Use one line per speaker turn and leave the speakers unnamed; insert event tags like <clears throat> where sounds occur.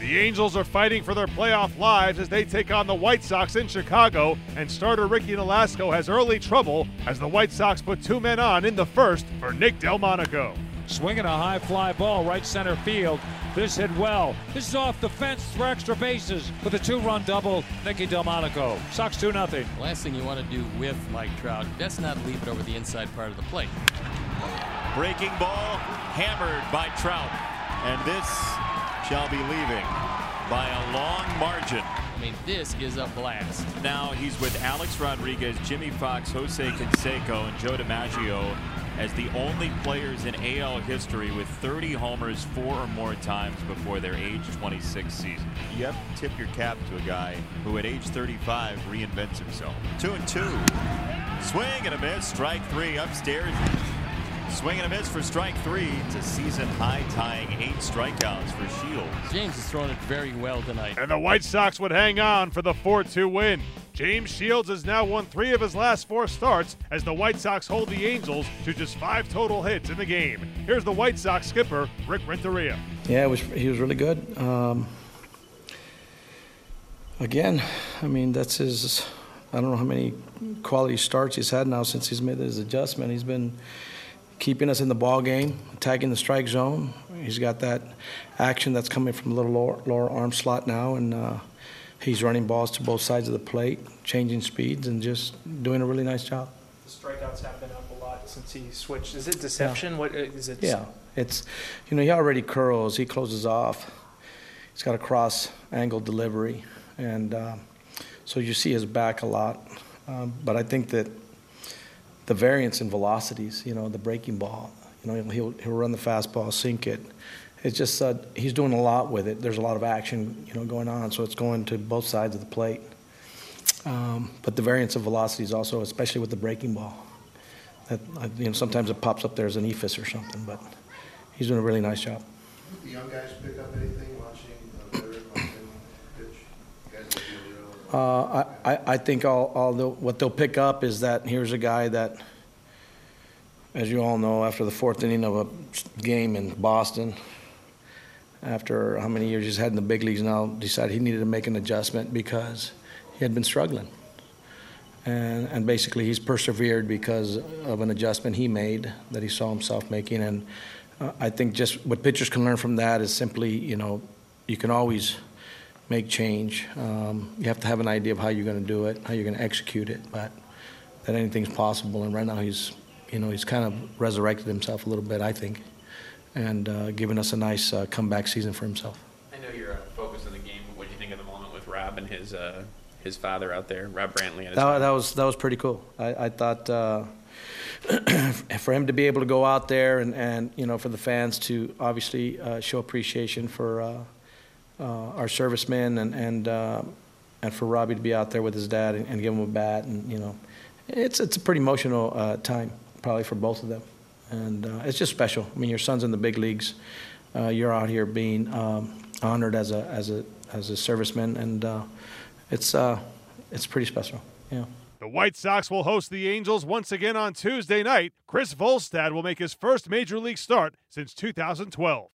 The Angels are fighting for their playoff lives as they take on the White Sox in Chicago, and starter Ricky Nolasco has early trouble as the White Sox put two men on in the first for Nick Delmonico.
Swinging a high fly ball right center field. This hit well. This is off the fence for extra bases with a two-run double. Nicky Delmonico. Sox 2 nothing.
Last thing you want to do with Mike Trout, that's not leave it over the inside part of the plate.
Breaking ball hammered by Trout. And this shall be leaving by a long margin.
I mean, this is a blast.
Now he's with Alex Rodriguez, Jimmie Foxx, Jose Canseco, and Joe DiMaggio as the only players in AL history with 30 homers four or more times before their age 26 season. You have to tip your cap to a guy who at age 35 reinvents himself. Two and two. Swing and a miss. Strike three upstairs. Swing and a miss for strike three. It's a season high tying eight strikeouts for Shields.
James has thrown it very well tonight.
And the White Sox would hang on for the 4 2 win. James Shields has now won three of his last four starts as the White Sox hold the Angels to just five total hits in the game. Here's the White Sox skipper, Rick Renteria.
Yeah, was, he was really good. Um, again, I mean, that's his, I don't know how many quality starts he's had now since he's made his adjustment. He's been keeping us in the ball game, attacking the strike zone. He's got that action that's coming from the little lower, lower arm slot now, and uh, he's running balls to both sides of the plate, changing speeds, and just doing a really nice job.
The strikeouts have been up a lot since he switched. Is it deception? What is it?
Yeah, it's you know he already curls, he closes off. He's got a cross angle delivery, and uh, so you see his back a lot. Um, but I think that the variance in velocities, you know, the breaking ball, you know, he'll he'll run the fastball, sink it. It's just uh, he's doing a lot with it. There's a lot of action, you know, going on, so it's going to both sides of the plate. Um, but the variance of velocities also, especially with the breaking ball, that uh, you know sometimes it pops up there as an eephus or something, but he's doing a really nice job.
The young guys pick up anything watching uh, Barrett Martin pitch? You guys like the real-
Uh, I, I- think all, all the, what they'll pick up is that here's a guy that, as you all know, after the fourth inning of a game in Boston, after how many years he's had in the big leagues now, decided he needed to make an adjustment because he had been struggling. And, and basically, he's persevered because of an adjustment he made that he saw himself making. And uh, I think just what pitchers can learn from that is simply, you know, you can always make change. Um, you have to have an idea of how you're going to do it, how you're going to execute it, but that anything's possible. And right now, he's, you know, he's kind of resurrected himself a little bit, I think, and uh, given us a nice uh, comeback season for himself.
I know you're uh, focused on the game. but What do you think of the moment with Rob and his uh, his father out there, Rob Brantley? And his
That,
father?
that was that was pretty cool. I, I thought uh, <clears throat> for him to be able to go out there and, and you know for the fans to obviously uh, show appreciation for our servicemen and and uh, and for Robbie to be out there with his dad and, and give him a bat and you know it's it's a pretty emotional uh, time probably for both of them and uh, it's just special. I mean your son's in the big leagues. Uh, you're out here being um, honored as a as a as a serviceman and uh, it's uh, it's pretty special. Yeah.
The White Sox will host the Angels once again on Tuesday night. Chris Volstad will make his first major league start since 2012.